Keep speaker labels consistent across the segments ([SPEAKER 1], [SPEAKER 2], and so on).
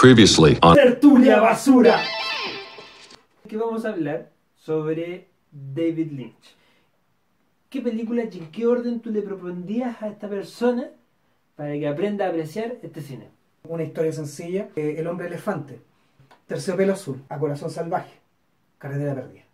[SPEAKER 1] Previously on
[SPEAKER 2] Tertulia Basura. Que vamos a hablar sobre David Lynch. ¿Qué película y en qué orden tú le propondrías a esta persona para que aprenda a apreciar este cine?
[SPEAKER 3] Una historia sencilla. eh, el hombre elefante. Terciopelo azul. A corazón salvaje. Carretera perdida.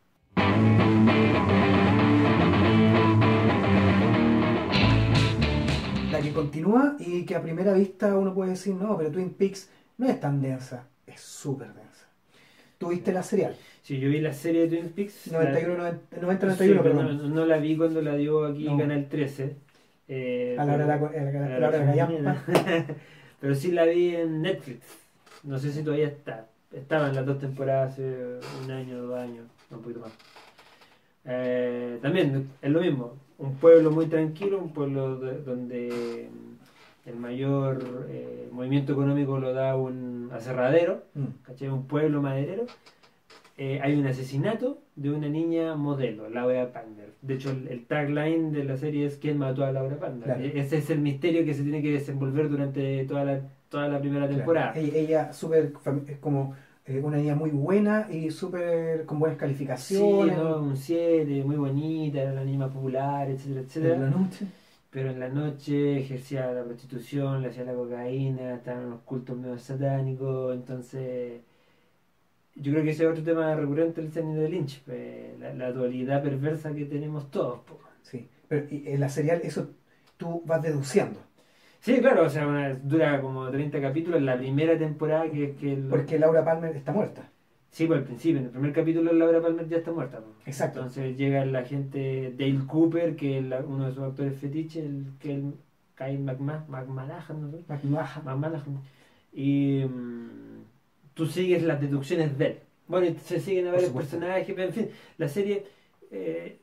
[SPEAKER 3] La que continúa y que a primera vista uno puede decir, no, pero Twin Peaks no es tan densa. Es súper densa. ¿Tuviste la serial?
[SPEAKER 2] Si yo vi la serie de Twin Peaks. la-
[SPEAKER 3] 91, 90, 90,
[SPEAKER 2] Sí,
[SPEAKER 3] 91,
[SPEAKER 2] pero
[SPEAKER 3] perdón.
[SPEAKER 2] no, no la vi cuando la dio aquí
[SPEAKER 3] No.
[SPEAKER 2] Canal 13. eh,
[SPEAKER 3] A la hora de la,
[SPEAKER 2] pero-
[SPEAKER 3] la- la-
[SPEAKER 2] a
[SPEAKER 3] a la hora de la callampa.
[SPEAKER 2] pero sí la vi en Netflix. No sé si todavía está. Estaban las dos temporadas hace un año, dos años, un poquito más. Eh, también es lo mismo. Un pueblo muy tranquilo, un pueblo de- donde el mayor eh, movimiento económico lo da un aserradero,
[SPEAKER 3] Mm.
[SPEAKER 2] Un pueblo maderero. Eh, hay un asesinato de una niña modelo, Laura Palmer. De hecho, el, el tagline de la serie es ¿Quién mató a Laura Palmer?
[SPEAKER 3] Claro.
[SPEAKER 2] E- Ese es el misterio que se tiene que desenvolver durante toda la, toda la primera temporada.
[SPEAKER 3] Claro. Ella, ella súper es como eh, una niña muy buena y súper con buenas
[SPEAKER 2] Sí,
[SPEAKER 3] calificaciones.
[SPEAKER 2] ¿no? un 7, muy bonita, era la niña más popular, etcétera, etcétera. Pero en la noche ejercía la prostitución, le hacía la cocaína, estaban los cultos medio satánicos, entonces yo creo que ese es otro tema recurrente del cine de Lynch, pues, la, la dualidad perversa que tenemos todos. po.
[SPEAKER 3] Sí. Pero y en la serial eso tú vas deduciendo.
[SPEAKER 2] Sí, claro, o sea, una- dura como 30 capítulos, la primera temporada que... que el-
[SPEAKER 3] Porque Laura Palmer está muerta.
[SPEAKER 2] Sí, pues al principio, en el primer capítulo Laura Palmer ya está muerta. po.
[SPEAKER 3] Exacto.
[SPEAKER 2] Entonces llega la gente Dale Cooper, que es la- uno de sus actores fetiches, el que el Kyle McMahon, McManahan, no. McManahan. Y mm, tú sigues las deducciones de él. Bueno, y se siguen a varios
[SPEAKER 3] supuesto.
[SPEAKER 2] personajes, pero en fin, la serie eh,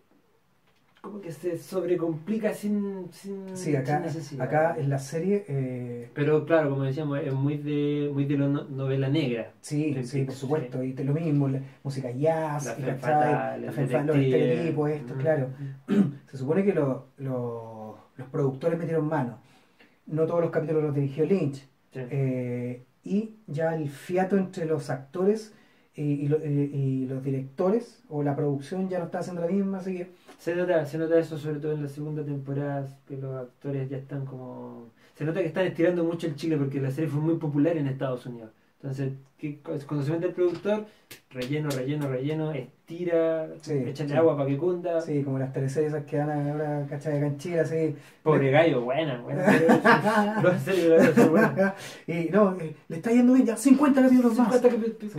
[SPEAKER 2] como que se sobrecomplica sin, sin,
[SPEAKER 3] Sí, acá,
[SPEAKER 2] sin necesidad.
[SPEAKER 3] acá en la serie. eh,
[SPEAKER 2] Pero claro, como decíamos, es muy de, muy de no- novela negra.
[SPEAKER 3] sí, sí, por supuesto. Y te lo mismo, la música jazz,
[SPEAKER 2] La
[SPEAKER 3] y
[SPEAKER 2] fe
[SPEAKER 3] ¿cachai?
[SPEAKER 2] fatal,
[SPEAKER 3] la fatal, los estereotipos, esto,
[SPEAKER 2] Mm.
[SPEAKER 3] claro. Se supone que lo- lo- los productores metieron mano. No todos los capítulos los dirigió Lynch.
[SPEAKER 2] Sí.
[SPEAKER 3] Eh, y ya el fiato entre los actores y, y y- y los directores o la producción ya no está haciendo la misma, así que
[SPEAKER 2] Se nota, se nota eso sobre todo en la segunda temporada, que los actores ya están como... Se nota que están estirando mucho el chile porque la serie fue muy popular en Estados Unidos. Entonces, ¿qué- cuando se mete el productor, relleno, relleno, relleno, estira,
[SPEAKER 3] Sí,
[SPEAKER 2] échale
[SPEAKER 3] sí.
[SPEAKER 2] agua para que cunda.
[SPEAKER 3] sí, como las teleseries esas que dan ahora, ¿cachai? De canchila, así.
[SPEAKER 2] Pobre gallo, buena, buena. Lo en serio, lo hace buena.
[SPEAKER 3] y no, eh, le está yendo bien, ya 50 capítulos más.
[SPEAKER 2] 50 capítulos.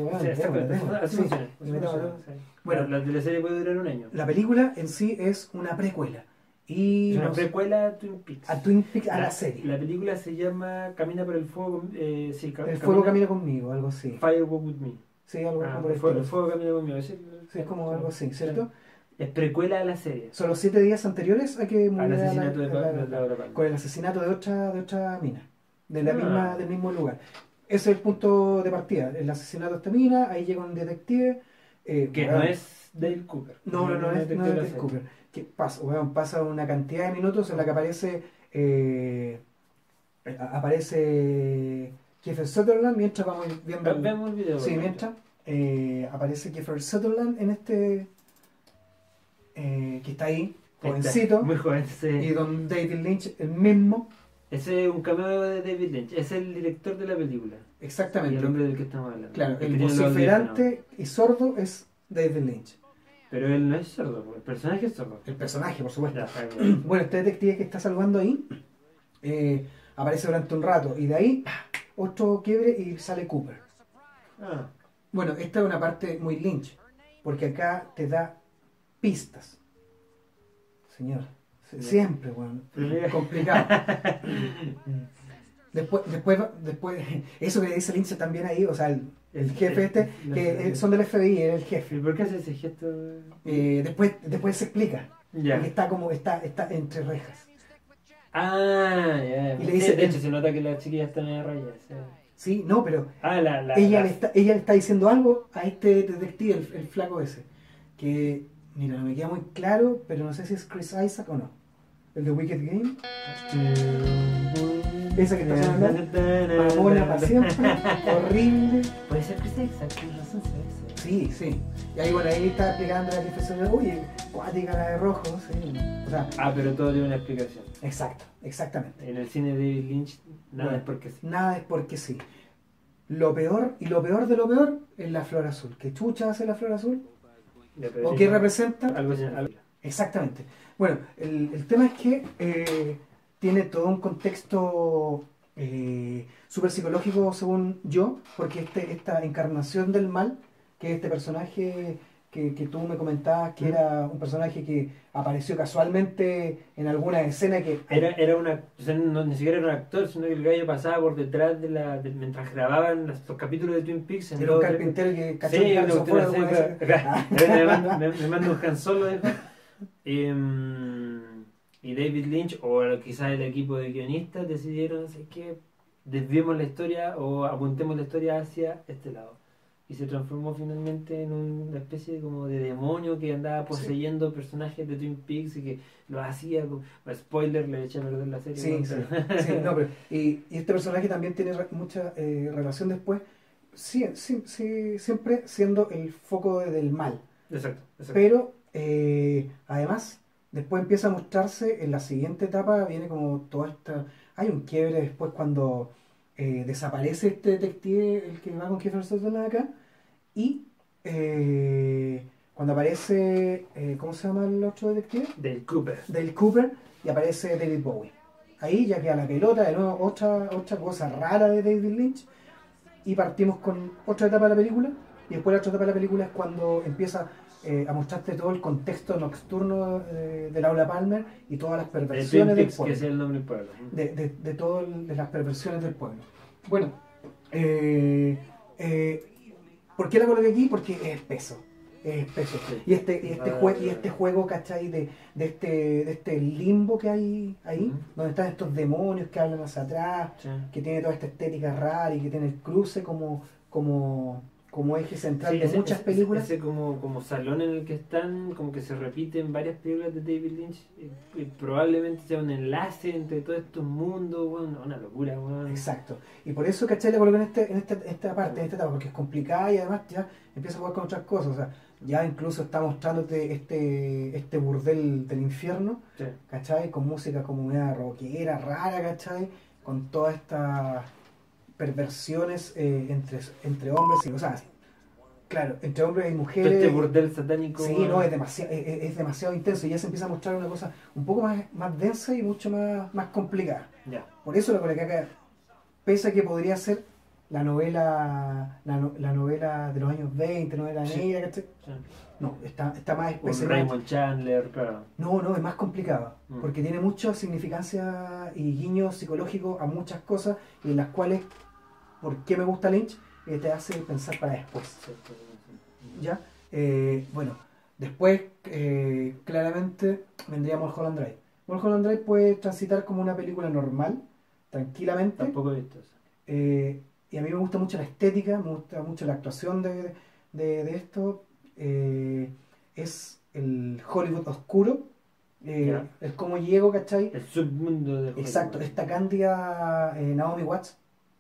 [SPEAKER 3] Bueno,
[SPEAKER 2] la, la teleserie puede durar un año.
[SPEAKER 3] La película en sí es una precuela. Y
[SPEAKER 2] Es una
[SPEAKER 3] nos-
[SPEAKER 2] precuela a Twin Peaks.
[SPEAKER 3] a Twin Peaks, a la, serie.
[SPEAKER 2] La película se llama Camina por el fuego. Eh, sí, ca-
[SPEAKER 3] el fuego camina conmigo, algo así.
[SPEAKER 2] Fire Walk With Me.
[SPEAKER 3] Sí, algo
[SPEAKER 2] Ah,
[SPEAKER 3] por
[SPEAKER 2] el, fuego, el fuego camina conmigo. Sí,
[SPEAKER 3] Sí, es como algo así, ¿cierto?
[SPEAKER 2] Es precuela a la serie.
[SPEAKER 3] Son los siete días anteriores a que muriera con el asesinato de otra, de otra mina, de la
[SPEAKER 2] Ah.
[SPEAKER 3] misma, del mismo lugar. Ese es el punto de partida, el asesinato de esta mina, ahí llega un detective. eh,
[SPEAKER 2] Que no es Dale Cooper.
[SPEAKER 3] No, no, no, es, no es Dale. Cooper. Que pasa, weón, pasa una cantidad de minutos en la que aparece eh, aparece Kiefer Sutherland mientras vamos viendo el-
[SPEAKER 2] Veamos el video.
[SPEAKER 3] Sí, mientras eh, aparece Kiefer Sutherland en este eh, que está ahí,
[SPEAKER 2] está,
[SPEAKER 3] jovencito,
[SPEAKER 2] Muy joven, sí.
[SPEAKER 3] y don David Lynch, el mismo,
[SPEAKER 2] Ese es un cameo de David Lynch. Es el director de la película. Y
[SPEAKER 3] exactamente.
[SPEAKER 2] el hombre del que estamos hablando.
[SPEAKER 3] Claro, el vociferante y sordo es David Lynch.
[SPEAKER 2] Pero él no es sordo, el personaje es sordo.
[SPEAKER 3] El personaje, por supuesto.
[SPEAKER 2] Ya.
[SPEAKER 3] Bueno, este detective que está salvando ahí eh, aparece durante un rato y de ahí otro quiebre y sale Cooper.
[SPEAKER 2] Ah,
[SPEAKER 3] Bueno, esta es una parte muy Lynch, porque acá te da pistas. Señor, siempre, bueno, complicado. Después, después, después, eso que dice Lynch también ahí, o sea, el, el jefe este, que eh, son del FBI, era el jefe.
[SPEAKER 2] ¿Y por qué hace ese gesto?
[SPEAKER 3] Eh, después, después se explica,
[SPEAKER 2] Ya.
[SPEAKER 3] porque está como, está, está entre rejas.
[SPEAKER 2] Ah, ya.
[SPEAKER 3] Y le dice-
[SPEAKER 2] de hecho, se nota que la chiquilla está media raya. sí.
[SPEAKER 3] Sí, no, pero
[SPEAKER 2] Ah, la. la
[SPEAKER 3] ella,
[SPEAKER 2] la-
[SPEAKER 3] le está, ella le está diciendo algo a este detective, el, el flaco ese. Que, mira, no me queda muy claro, pero no sé si es Chris Isaac o no. El de Wicked Game.
[SPEAKER 2] Mm,
[SPEAKER 3] Esa que está sonando, mamona para siempre, horrible.
[SPEAKER 2] Puede ser que sea exacto, razón se.
[SPEAKER 3] Sí, sí. Y ahí, bueno, ahí está explicando la profesora, oye, cuática la de rojo, sí. O sea,
[SPEAKER 2] Ah, pero todo tiene una explicación.
[SPEAKER 3] exacto, exactamente.
[SPEAKER 2] En el cine de David Lynch, nada
[SPEAKER 3] Bueno.
[SPEAKER 2] es porque sí.
[SPEAKER 3] Nada es porque sí. Lo peor, y lo peor de lo peor, es la flor azul. ¿Qué chucha hace la flor azul? ¿O qué representa?
[SPEAKER 2] Algo así, algo-
[SPEAKER 3] Exactamente. Bueno, el, el tema es que eh, tiene todo un contexto eh, súper psicológico, según yo, porque este, esta encarnación del mal, que es este personaje que, que tú me comentabas, que
[SPEAKER 2] Mm.
[SPEAKER 3] era un personaje que apareció casualmente en alguna escena que...
[SPEAKER 2] Era, era una, o sea, no, ni siquiera era un actor, sino que el gallo pasaba por detrás de la. de- mientras grababan los, los capítulos de Twin Peaks. en
[SPEAKER 3] Era un carpintero que cachó
[SPEAKER 2] Sí, acá, me, me- me manda un Han Solo, mm, y David Lynch, o quizás el equipo de guionistas, decidieron ¿sabes qué? desviemos la historia o apuntemos la historia hacia este lado. Y se transformó finalmente en una especie como de demonio que andaba poseyendo personajes de Twin Peaks y que lo hacía. con- spoiler, le eché a perder la serie.
[SPEAKER 3] Sí, sí, sí, no, pero- y, y este personaje también tiene mucha eh, relación después, sí, sí, sí, siempre siendo el foco de- del mal.
[SPEAKER 2] Exacto, exacto.
[SPEAKER 3] Pero eh, además, después empieza a mostrarse en la siguiente etapa, viene como toda esta. Hay un quiebre después cuando eh, desaparece este detective, el que va con Kiefer Sutherland acá, y eh, cuando aparece, eh, ¿cómo se llama el otro detective?
[SPEAKER 2] Del Cooper.
[SPEAKER 3] Del Cooper y aparece David Bowie. Ahí ya queda la pelota, de nuevo otra, otra cosa rara de David Lynch. Y partimos con otra etapa de la película. Y después la otra etapa de la película es cuando empieza eh, a mostrarte todo el contexto nocturno eh, de Laura Palmer y todas las perversiones del
[SPEAKER 2] que
[SPEAKER 3] pueblo.
[SPEAKER 2] es el nombre del pueblo.
[SPEAKER 3] De, de, de todas las perversiones del pueblo. Bueno, eh, eh, ¿por qué la coloqué aquí? Porque es espeso. Es espeso.
[SPEAKER 2] Sí.
[SPEAKER 3] Y este, y este,
[SPEAKER 2] Ah,
[SPEAKER 3] jue- y este juego, ¿cachai? De, de, este, de este limbo que hay ahí, donde están estos demonios que hablan hacia atrás,
[SPEAKER 2] Sí.
[SPEAKER 3] que tiene toda esta estética rara y que tiene el cruce como, como, como eje central
[SPEAKER 2] Sí,
[SPEAKER 3] de
[SPEAKER 2] ese-
[SPEAKER 3] muchas
[SPEAKER 2] ese-
[SPEAKER 3] películas.
[SPEAKER 2] Ese como, como salón en el que están, como que se repite en varias películas de David Lynch. Y, y probablemente sea un enlace entre todos estos mundos, bueno, una locura, weón.
[SPEAKER 3] Exacto. Y por eso, ¿cachai? La coloqué en, este, en esta, esta parte, en esta etapa, porque es complicada y además ya empieza a jugar con otras cosas. O sea, ya incluso está mostrándote este, este burdel del infierno,
[SPEAKER 2] Sí.
[SPEAKER 3] ¿cachai? Con música como una rockera rara, ¿cachai? Con todas estas perversiones eh, entre, entre hombres y, o sea, claro, entre hombres y
[SPEAKER 2] Todo
[SPEAKER 3] mujeres.
[SPEAKER 2] este burdel satánico.
[SPEAKER 3] Sí, no, es demasiado, es, demasiado intenso y ya se empieza a mostrar una cosa un poco más, más densa y mucho más, más complicada.
[SPEAKER 2] Ya.
[SPEAKER 3] Por eso la acá, pese a que podría ser la novela la, no- la novela de los años 20, novela
[SPEAKER 2] Sí.
[SPEAKER 3] negra, ¿cachai?
[SPEAKER 2] sí.
[SPEAKER 3] No, está, está más
[SPEAKER 2] Un
[SPEAKER 3] especie-
[SPEAKER 2] Raymond Chandler, claro.
[SPEAKER 3] No, no, es más complicado,
[SPEAKER 2] Mm.
[SPEAKER 3] porque tiene mucha significancia y guiños psicológicos a muchas cosas y en las cuales, ¿por qué me gusta Lynch? Eh, te hace pensar para después. ¿Ya? Eh, bueno, después eh, claramente vendría Mulholland Drive. Mulholland Drive puede transitar como una película normal, tranquilamente.
[SPEAKER 2] Tampoco he visto eso.
[SPEAKER 3] eh, y a mí me gusta mucho la estética, me gusta mucho la actuación de, de- de esto. eh, es el Hollywood oscuro. eh, el cómo llego, ¿cachai?
[SPEAKER 2] El submundo de
[SPEAKER 3] Exacto,
[SPEAKER 2] Hollywood.
[SPEAKER 3] esta cándida eh, Naomi Watts,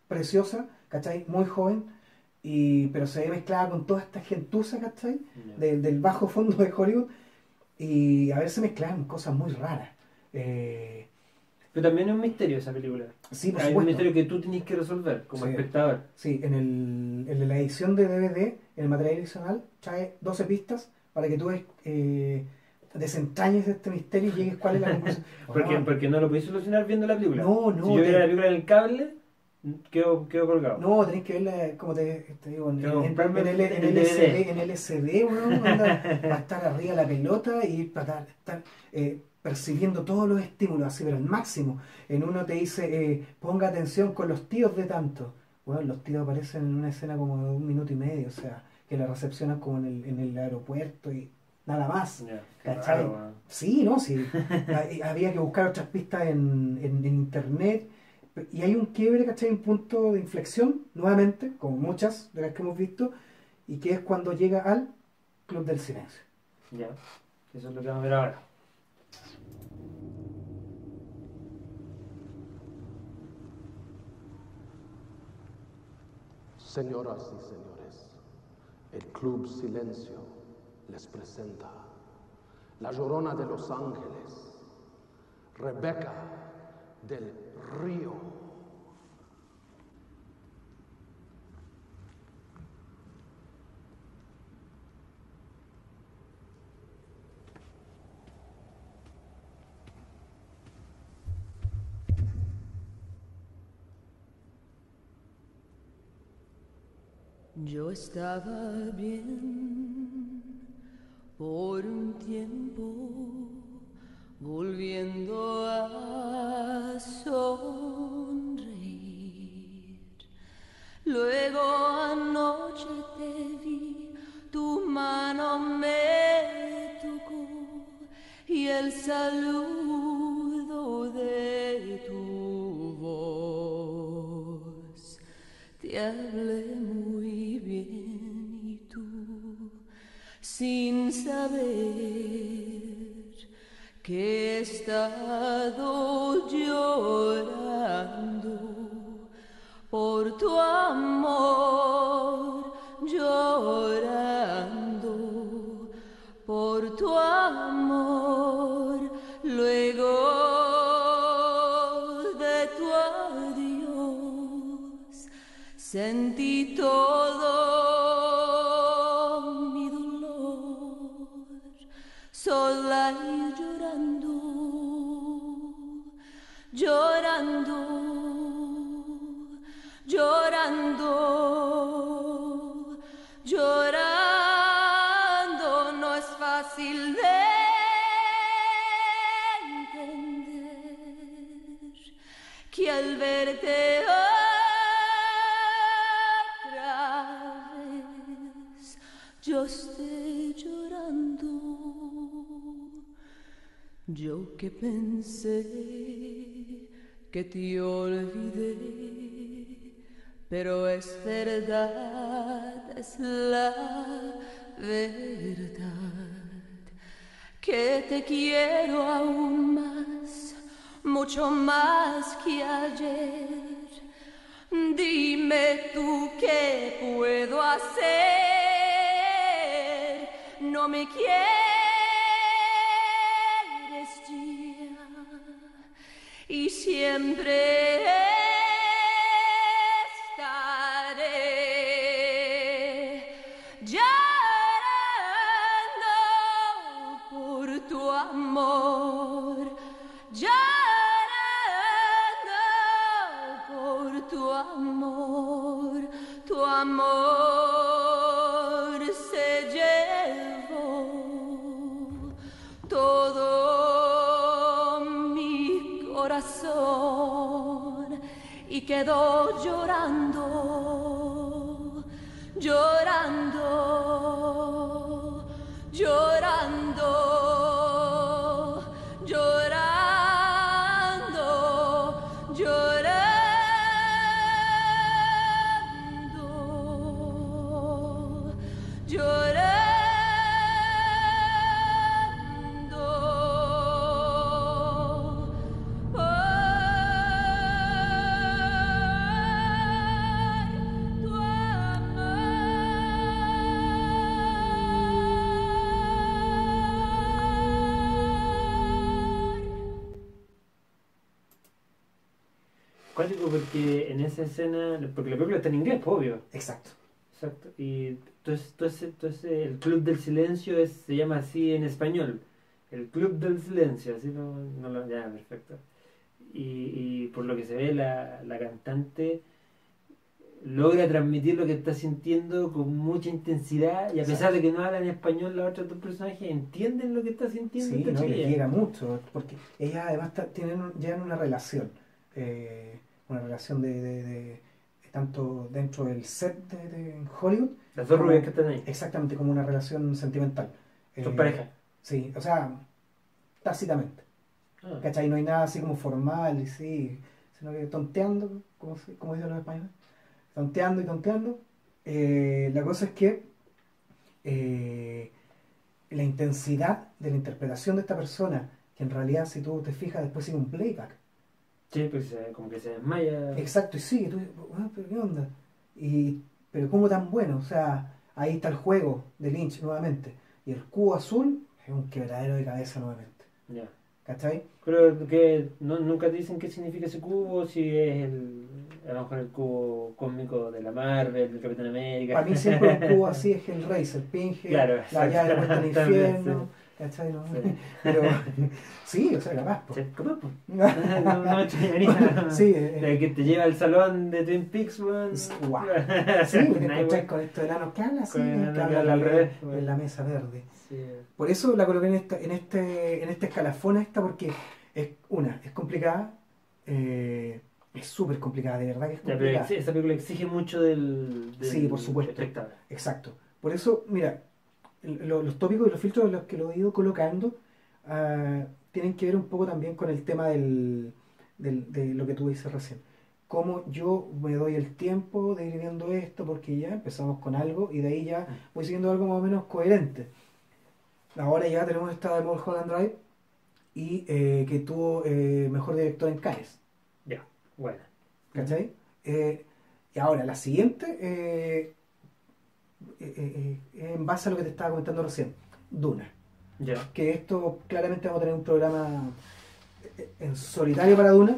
[SPEAKER 3] preciosa, ¿cachai? Muy joven, y, pero se ve mezclada con toda esta gentuza, ¿cachai?
[SPEAKER 2] Ya.
[SPEAKER 3] de- del bajo fondo de Hollywood y a ver se mezclan cosas muy raras. Eh,
[SPEAKER 2] Pero también es un misterio esa película.
[SPEAKER 3] sí, por
[SPEAKER 2] Hay un
[SPEAKER 3] supuesto.
[SPEAKER 2] misterio que tú tienes que resolver como
[SPEAKER 3] Sí.
[SPEAKER 2] espectador.
[SPEAKER 3] Sí, en, el, en la edición de DVD, el material adicional, trae 12 pistas para que tú eh, desentrañes este misterio y llegues cuál es la conclusión.
[SPEAKER 2] Porque,
[SPEAKER 3] Ah,
[SPEAKER 2] porque no lo podéis solucionar viendo la película.
[SPEAKER 3] No, no,
[SPEAKER 2] Si yo
[SPEAKER 3] te-
[SPEAKER 2] viera la película en el cable, quedo, quedo colgado.
[SPEAKER 3] No, tenés que verla, como te, te digo, en, en, el, en
[SPEAKER 2] el.
[SPEAKER 3] LCD, en el LCD, onda, va a estar arriba la pelota y para estar, estar, eh, percibiendo todos los estímulos, así, pero al máximo. En uno te dice, eh, ponga atención con los tíos de tanto. Bueno, los tíos aparecen en una escena como de un minuto y medio, o sea, que la recepcionan como en el, en el aeropuerto y nada más.
[SPEAKER 2] Weón.
[SPEAKER 3] Sí, ¿no? Sí. Ha- Había que buscar otras pistas en, en- en internet. Y hay un quiebre, ¿cachai? Un punto de inflexión, nuevamente, como muchas de las que hemos visto, y que es cuando llega al Club del Silencio.
[SPEAKER 2] Ya, eso es lo que vamos a ver ahora.
[SPEAKER 1] Señoras y señores, el Club Silencio les presenta La Llorona de los Ángeles, Rebeca del Río.
[SPEAKER 4] Yo estaba bien por un tiempo, volviendo a Luego anoche te vi, tu mano me tocó y el saludo de tu voz. Te hablé muy bien y tú, sin saber que estado llorando tu amor, Yo que pensé que te olvidé, pero es verdad, es la verdad que te quiero aún más, mucho más que ayer. Dime tú qué puedo hacer, no me quieres siempre
[SPEAKER 2] porque en esa escena, porque la película está en inglés, pues, obvio.
[SPEAKER 3] Exacto.
[SPEAKER 2] Exacto. Y entonces, entonces, entonces el Club del Silencio es- se llama así en español. El Club del Silencio, así no, no lo. Ya, perfecto. Y, y por lo que se ve, la, la cantante logra transmitir lo que está sintiendo con mucha intensidad y a pesar de que no hablan en español los otros dos personajes entienden lo que está sintiendo
[SPEAKER 3] Sí,
[SPEAKER 2] esta
[SPEAKER 3] no,
[SPEAKER 2] chiquilla.
[SPEAKER 3] llega mucho, porque ellas además ta- tienen un- llevan una relación, eh, una relación de, de- de- tanto dentro del set de, Hollywood,
[SPEAKER 2] Las dos
[SPEAKER 3] como-
[SPEAKER 2] rubias que están ahí.
[SPEAKER 3] exactamente como una relación sentimental.
[SPEAKER 2] Son
[SPEAKER 3] Eh,
[SPEAKER 2] pareja.
[SPEAKER 3] Sí, o sea, tácitamente.
[SPEAKER 2] Ah.
[SPEAKER 3] ¿Cachai? No hay nada así como formal y sí, sino que tonteando, como, como dicen los españoles, tonteando y tonteando. Eh, la cosa es que eh, la intensidad de la interpretación de esta persona, que en realidad si tú te fijas después sigue un playback.
[SPEAKER 2] Sí, pues como que se desmaya.
[SPEAKER 3] Exacto, y sigue, tú dices, "Ah, pero ¿qué onda? Y pero ¿cómo tan bueno? O sea, ahí está el juego de Lynch nuevamente. Y el cubo azul es un quebradero de cabeza nuevamente.
[SPEAKER 2] Ya.
[SPEAKER 3] ¿Cachai?
[SPEAKER 2] Creo que no, nunca te dicen qué significa ese cubo, si es el, a lo mejor el cubo cósmico de la Marvel, del Capitán América.
[SPEAKER 3] Para mí siempre un cubo así es el Razer, Pinge,
[SPEAKER 2] Claro,
[SPEAKER 3] la llave
[SPEAKER 2] exactamente,
[SPEAKER 3] infierno. ¿Cachai? No?
[SPEAKER 2] Sí.
[SPEAKER 3] Pero sí, o sea, capaz. po.
[SPEAKER 2] ¿Cómo? po? No, no me extrañaría.
[SPEAKER 3] Sí, eh,
[SPEAKER 2] De que te lleva al salón de Twin Peaks, weón.
[SPEAKER 3] Guau. Sí, te
[SPEAKER 2] weón.
[SPEAKER 3] con estos enanos que hablan así, que hablan
[SPEAKER 2] habla al
[SPEAKER 3] en-
[SPEAKER 2] revés,
[SPEAKER 3] en la mesa verde.
[SPEAKER 2] Sí.
[SPEAKER 3] Por eso la coloqué en, esta, en, este, en este escalafón esta, porque es una, es complicada, eh, es súper complicada, de verdad que es
[SPEAKER 2] Ya, pero
[SPEAKER 3] complicada.
[SPEAKER 2] esa película exige mucho del, del
[SPEAKER 3] Sí, por supuesto.
[SPEAKER 2] espectador.
[SPEAKER 3] Exacto. Por eso, mira, el- lo- los tópicos y los filtros en los que lo he ido colocando ah, tienen que ver un poco también con el tema del, del- de lo que tú dices recién. Cómo yo me doy el tiempo de ir viendo esto, porque ya empezamos con algo y de ahí ya voy siguiendo algo más o menos coherente. Ahora ya tenemos esta de Mulholland Drive y eh, que tuvo eh, mejor director en Cannes.
[SPEAKER 2] Ya, bueno.
[SPEAKER 3] ¿Cachai? Eh, y ahora, la siguiente, eh, eh, eh, en base a lo que te estaba comentando recién, Duna.
[SPEAKER 2] Ya.
[SPEAKER 3] Que esto claramente vamos a tener un programa en solitario para Duna.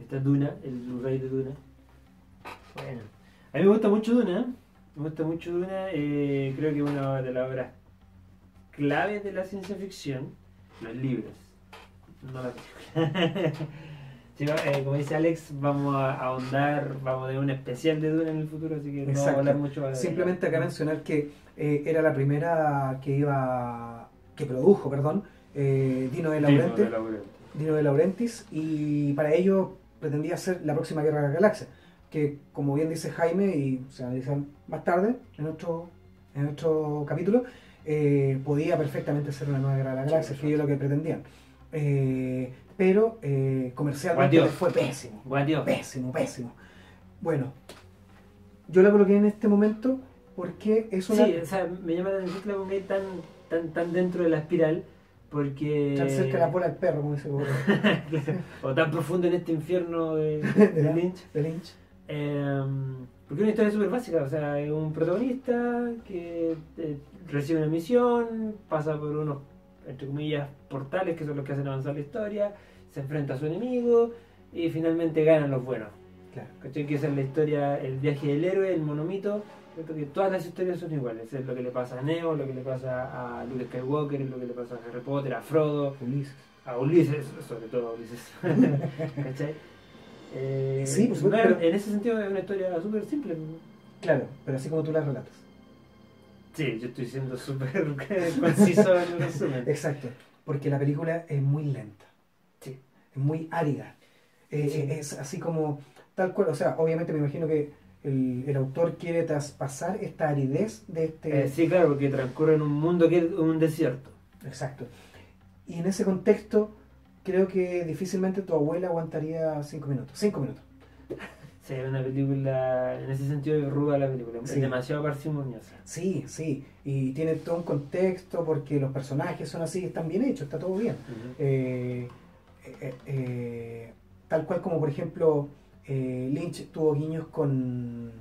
[SPEAKER 2] Está Duna, el Blu-ray de Duna. Bueno. A mí me gusta mucho Duna. Me gusta mucho Duna. eh, creo que una de las obras claves de la ciencia ficción, los libros, no la película. Sí, eh, como dice Alex, vamos a ahondar, vamos a tener un especial de Duna en el futuro, así que no vamos a hablar mucho de
[SPEAKER 3] Simplemente acá mencionar que eh, era la primera que iba, que produjo, perdón, eh, Dino de Laurenti. Dino de Laurentiis y para ello pretendía ser la próxima Guerra de la Galaxia que como bien dice Jaime y se analiza más tarde en otro, en otro capítulo eh, podía perfectamente ser una nueva Guerra de la Galaxia que es lo que pretendían. Eh, pero eh, comercialmente fue pésimo.
[SPEAKER 2] Bueno, tío.
[SPEAKER 3] pésimo, pésimo. Bueno yo la coloqué en este momento porque es una
[SPEAKER 2] Sí, o sea, me llama la atención que la tan, tan, tan dentro de la espiral, porque...
[SPEAKER 3] tan cerca de la pola del perro como dice
[SPEAKER 2] o tan profundo en este infierno de,
[SPEAKER 3] de,
[SPEAKER 2] de Lynch.
[SPEAKER 3] de Lynch.
[SPEAKER 2] Eh, porque es una historia súper básica, o sea, es un protagonista que eh, recibe una misión, pasa por unos, entre comillas, portales que son los que hacen avanzar la historia, se enfrenta a su enemigo y finalmente ganan los buenos.
[SPEAKER 3] claro
[SPEAKER 2] ¿Cachai? Que esa es la historia, el viaje del héroe, el monomito. Que todas las historias son iguales. Es lo que le pasa a Neo, lo que le pasa a Luke Skywalker, lo que le pasa a Harry Potter, a Frodo,
[SPEAKER 3] Ulises
[SPEAKER 2] a Ulises, sobre todo a Ulises. ¿Cachai? Eh,
[SPEAKER 3] Sí, pero-
[SPEAKER 2] En ese sentido es una historia súper simple.
[SPEAKER 3] claro pero así como tú la relatas
[SPEAKER 2] Sí, yo estoy siendo súper conciso en el resumen.
[SPEAKER 3] Exacto, porque la película es muy lenta. Es muy árida. Eh,
[SPEAKER 2] Sí.
[SPEAKER 3] eh, Es así como, tal cual, o sea, obviamente me imagino que el, el autor quiere traspasar esta aridez de este...
[SPEAKER 2] Eh, sí, claro, porque transcurre en un mundo que es un desierto.
[SPEAKER 3] Exacto. Y en ese contexto, creo que difícilmente tu abuela aguantaría cinco minutos. Cinco minutos.
[SPEAKER 2] Sí, es una película, en ese sentido es ruda la película,
[SPEAKER 3] Sí.
[SPEAKER 2] es demasiado parsimoniosa.
[SPEAKER 3] Sí, sí. Y tiene todo un contexto porque los personajes son así, están bien hechos, está todo bien. Eh, eh, eh, tal cual como por ejemplo eh, Lynch tuvo guiños con,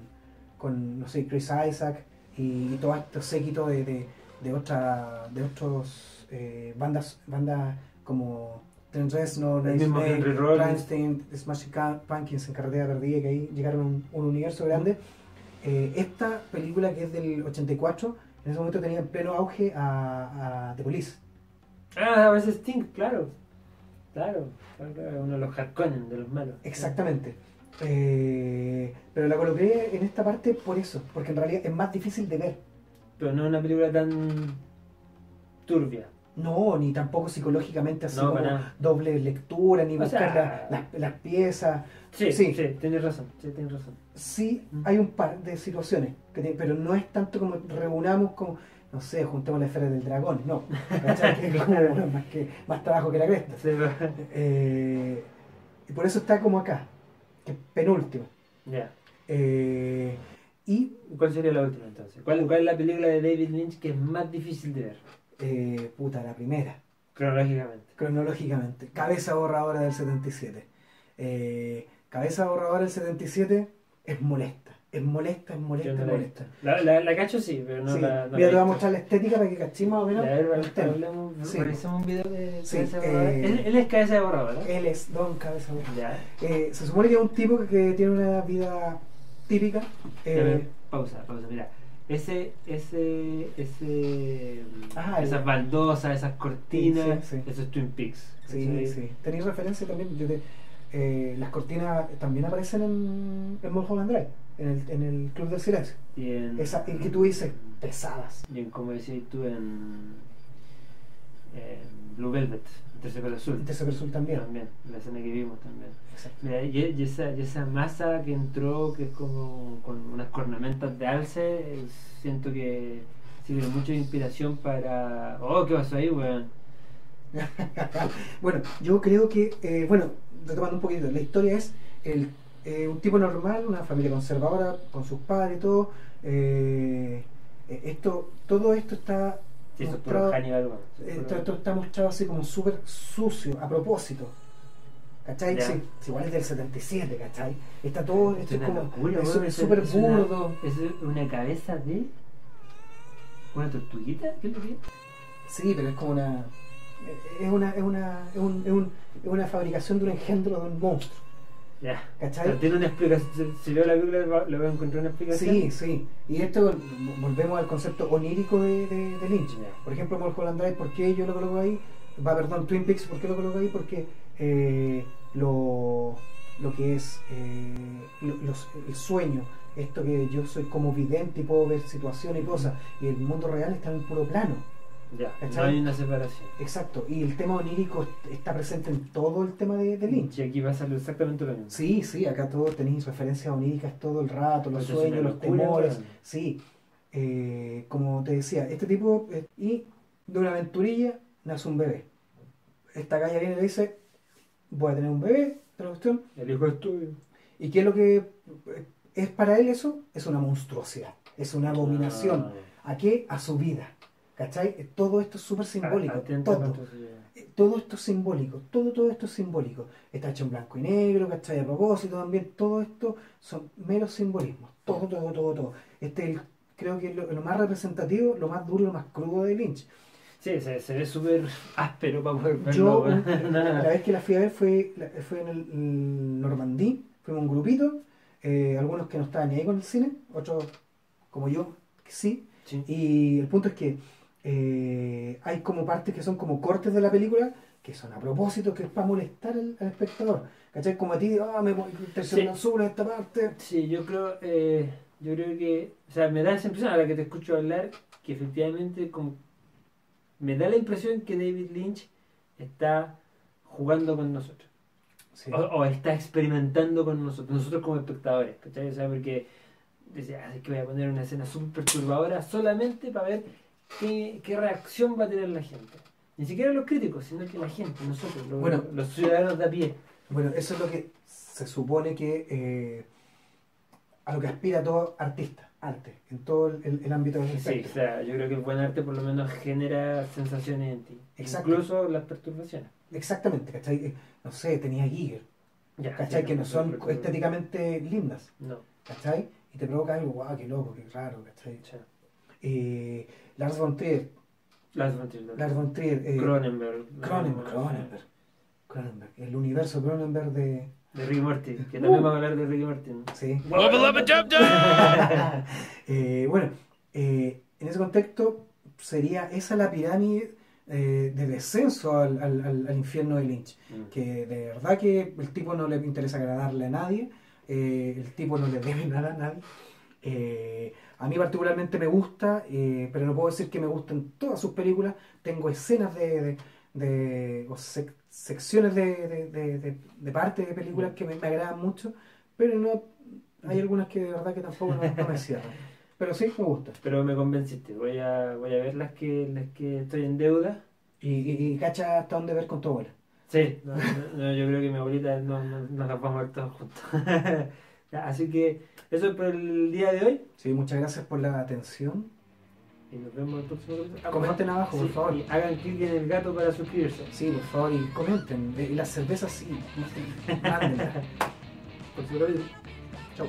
[SPEAKER 3] con no sé, Chris Isaac y, todo este séquito de, de, de, otra, de otros eh, bandas, bandas como Trent Reznor. Rammstein, Smashing Pumpkins en Carretera Perdida, que ahí llegaron a un, un universo grande. Eh, esta película que es del 84, en ese momento tenía en pleno auge a, a The Police.
[SPEAKER 2] Ah, a veces Sting, claro. Claro, uno de los Harkonnen, de los malos.
[SPEAKER 3] Exactamente. Eh, pero la coloqué en esta parte por eso, porque en realidad es más difícil de ver.
[SPEAKER 2] Pero no es una película tan turbia.
[SPEAKER 3] No, ni tampoco psicológicamente así
[SPEAKER 2] No,
[SPEAKER 3] como
[SPEAKER 2] para
[SPEAKER 3] doble lectura, ni
[SPEAKER 2] O
[SPEAKER 3] buscar
[SPEAKER 2] sea-
[SPEAKER 3] la- las, las piezas.
[SPEAKER 2] Sí,
[SPEAKER 3] Sí.
[SPEAKER 2] sí, tienes razón, sí, tienes razón.
[SPEAKER 3] Sí,
[SPEAKER 2] Mm.
[SPEAKER 3] hay un par de situaciones, que tienen- pero no es tanto como reunamos como, no sé, juntemos la esfera del dragón, no. Más, que, más trabajo que la cresta.
[SPEAKER 2] Sí,
[SPEAKER 3] Eh, y por eso está como acá, que es penúltima. Eh, y
[SPEAKER 2] ¿Cuál sería la última entonces? ¿Cuál, ¿Cuál es la película de David Lynch que es más difícil de ver?
[SPEAKER 3] eh, puta, la primera.
[SPEAKER 2] Cronológicamente.
[SPEAKER 3] cronológicamente. Cabeza borradora del 77. Eh, cabeza borradora del 77 es molesta. Es molesta, es molesta,
[SPEAKER 2] no
[SPEAKER 3] es molesta.
[SPEAKER 2] La, la, la cacho sí, pero no
[SPEAKER 3] Sí.
[SPEAKER 2] la. no
[SPEAKER 3] Mira, te voy a mostrar la estética para que cachemos más o menos
[SPEAKER 2] a ver, hablemos,
[SPEAKER 3] Sí.
[SPEAKER 2] un video de
[SPEAKER 3] Sí,
[SPEAKER 2] cabeza de
[SPEAKER 3] eh,
[SPEAKER 2] él, él es cabeza de borrador, ¿no?
[SPEAKER 3] Él es Don Cabeza Borra.
[SPEAKER 2] Ya.
[SPEAKER 3] Eh, se supone que es un tipo que tiene una vida típica.
[SPEAKER 2] Ya, a ver,
[SPEAKER 3] Eh,
[SPEAKER 2] pausa, pausa, mira. Ese, ese, ese,
[SPEAKER 3] Ah,
[SPEAKER 2] esas
[SPEAKER 3] el-
[SPEAKER 2] baldosas, esas cortinas,
[SPEAKER 3] Sí,
[SPEAKER 2] eso es Twin Peaks.
[SPEAKER 3] sí, sí. Tenéis referencia también. eh, las cortinas también aparecen en, en Mulholland Drive, en el, en el Club del Silencio.
[SPEAKER 2] Y en,
[SPEAKER 3] Esa, en que tú dices pesadas.
[SPEAKER 2] y en, como decías tú, en, en Blue Velvet, en Terciopelo Azul.
[SPEAKER 3] Tercer Azul también.
[SPEAKER 2] También, la escena que vimos también.
[SPEAKER 3] Exacto.
[SPEAKER 2] Mira, y, y esa, y esa masa que entró, que es como con unas cornamentas de alce, eh, siento que sirve mucho de inspiración para. Oh, ¿qué pasó ahí, weón?
[SPEAKER 3] bueno, yo creo que, eh, bueno, retomando un poquito, la historia es el, eh, un tipo normal, una familia conservadora con sus padres y todo. eh, eh, esto, todo esto está
[SPEAKER 2] Sí, es
[SPEAKER 3] mostrado, esto, esto está mostrado así como súper sucio, a propósito. ¿Cachai? Sí, igual es del 77, ¿cachai? Está todo, esto es
[SPEAKER 2] una
[SPEAKER 3] como,
[SPEAKER 2] locura,
[SPEAKER 3] es súper
[SPEAKER 2] es- es
[SPEAKER 3] burdo.
[SPEAKER 2] ¿Es una cabeza de. ¿Una tortuguita? ¿Qué es lo que es?
[SPEAKER 3] Sí, pero es como una. Es una, es una, es un- es un- es una fabricación de un engendro de un monstruo. ¿Cachai?
[SPEAKER 2] Tiene una explicación. Si- veo la va- le voy a encontrar una explicación.
[SPEAKER 3] Sí, sí. Y esto volvemos al concepto onírico de, de, de Lynch.
[SPEAKER 2] Ya.
[SPEAKER 3] Por ejemplo, Mulholland Drive, ¿por qué yo lo coloco ahí? Va, perdón, Twin Peaks, ¿por qué lo coloco ahí? Porque eh, lo, lo que es eh, los- el sueño, esto que yo soy como vidente y puedo ver situaciones y cosas, y el mundo real está en un puro plano.
[SPEAKER 2] Ya, no hay una separación.
[SPEAKER 3] Exacto. Y el tema onírico est- está presente en todo el tema de, de Lynch.
[SPEAKER 2] Y aquí va a salir exactamente lo mismo.
[SPEAKER 3] Sí, sí, acá todos tenéis referencias oníricas todo el rato, los
[SPEAKER 2] Pues es
[SPEAKER 3] sueños, los temores. Sí, Eh, como te decía, este tipo, eh, y de una aventurilla nace un bebé. Esta galla viene y le dice, voy a tener un bebé, otra cuestión.
[SPEAKER 2] El hijo es tuyo.
[SPEAKER 3] ¿Y qué es lo que eh, es para él eso? Es una monstruosidad, es una abominación.
[SPEAKER 2] Ah.
[SPEAKER 3] ¿A qué? A su vida. ¿Cachai? Eh, Todo esto es súper simbólico. Todo. Eh, todo esto es simbólico, todo, todo esto es simbólico. Está hecho en blanco y negro, ¿cachai? A propósito también, todo esto son meros simbolismos. Todo, todo, todo, todo. Este es el- creo que es lo, lo más representativo, lo más duro, lo más crudo de Lynch.
[SPEAKER 2] Sí, se, se ve súper áspero para poder verlo.
[SPEAKER 3] Yo, la vez que la fui a ver fue, fue en el, el Normandí, fuimos un grupito, eh, algunos que no estaban ni ahí con el cine, otros como yo, que sí.
[SPEAKER 2] Sí.
[SPEAKER 3] Y el punto es que eh, hay como partes que son como cortes de la película que son a propósito, que es para molestar al, al espectador. ¿Cachai? Como a ti, ah, me tercero
[SPEAKER 2] Sí.
[SPEAKER 3] en esta parte.
[SPEAKER 2] Sí, yo creo, eh, yo creo que, o sea, me da esa impresión a la que te escucho hablar, que efectivamente como, me da la impresión que David Lynch está jugando con nosotros,
[SPEAKER 3] Sí.
[SPEAKER 2] o, o está experimentando con nosotros, nosotros como espectadores, ¿cachai? O sea, porque decía, "Ah, es que voy a poner una escena súper perturbadora solamente para ver qué, qué reacción va a tener la gente. Ni siquiera los críticos, sino que la gente, nosotros, los,
[SPEAKER 3] Bueno.
[SPEAKER 2] los ciudadanos de a pie.
[SPEAKER 3] Bueno, eso es lo que se supone que eh, a lo que aspira todo artista, arte, en todo el, el- ámbito del
[SPEAKER 2] Sí, o sea, yo creo que el buen arte por lo menos genera sensaciones en ti.
[SPEAKER 3] Exacto.
[SPEAKER 2] Incluso las perturbaciones.
[SPEAKER 3] Exactamente, ¿cachai? Eh, No sé, tenía Giger,
[SPEAKER 2] Ya,
[SPEAKER 3] ¿cachai?
[SPEAKER 2] sí,
[SPEAKER 3] que no
[SPEAKER 2] las
[SPEAKER 3] son estéticamente lindas,
[SPEAKER 2] No,
[SPEAKER 3] ¿cachai? Y te provoca algo, guau, qué loco, qué raro, ¿cachai?
[SPEAKER 2] sea,
[SPEAKER 3] Eh, Lars von Trier,
[SPEAKER 2] Lars von Trier.
[SPEAKER 3] Lars von Trier, eh,
[SPEAKER 2] Cronenberg.
[SPEAKER 3] Cronenberg, Cronenberg, Cronenberg, el universo Cronenberg de...
[SPEAKER 2] De Ricky Morty, que también
[SPEAKER 3] Uh.
[SPEAKER 2] vamos a hablar de Ricky Martin.
[SPEAKER 3] Sí. Eh, bueno, eh, en ese contexto sería esa la pirámide eh, de descenso al, al- al- infierno de Lynch.
[SPEAKER 2] Mm.
[SPEAKER 3] Que de verdad que el tipo no le interesa agradarle a nadie, eh, el tipo no le debe nada a nadie. A mí particularmente me gusta, eh, pero no puedo decir que me gusten todas sus películas. Tengo escenas de, de- de- o sec- secciones de, de, de, de- de parte de películas que me, me agradan mucho, pero no hay algunas que de verdad que tampoco no, no me cierran. Pero sí, me gusta.
[SPEAKER 2] Pero me convenciste, voy a, voy a ver las que, las que estoy en deuda.
[SPEAKER 3] Y, y, y cacha hasta dónde ver con tu abuela.
[SPEAKER 2] Sí, no, yo creo que mi abuelita no, no, no las vamos a ver todas juntas. Ya, Así que eso es por el día de hoy.
[SPEAKER 3] Sí, muchas gracias por la atención.
[SPEAKER 2] Y nos vemos en el próximo capítulo.
[SPEAKER 3] Comenten abajo, por favor.
[SPEAKER 2] Y hagan clic en el gato para suscribirse.
[SPEAKER 3] Sí, por favor, y comenten. Eh, Y las cervezas sí. Mándenlas.
[SPEAKER 2] Próximo capítulo.
[SPEAKER 3] Chau.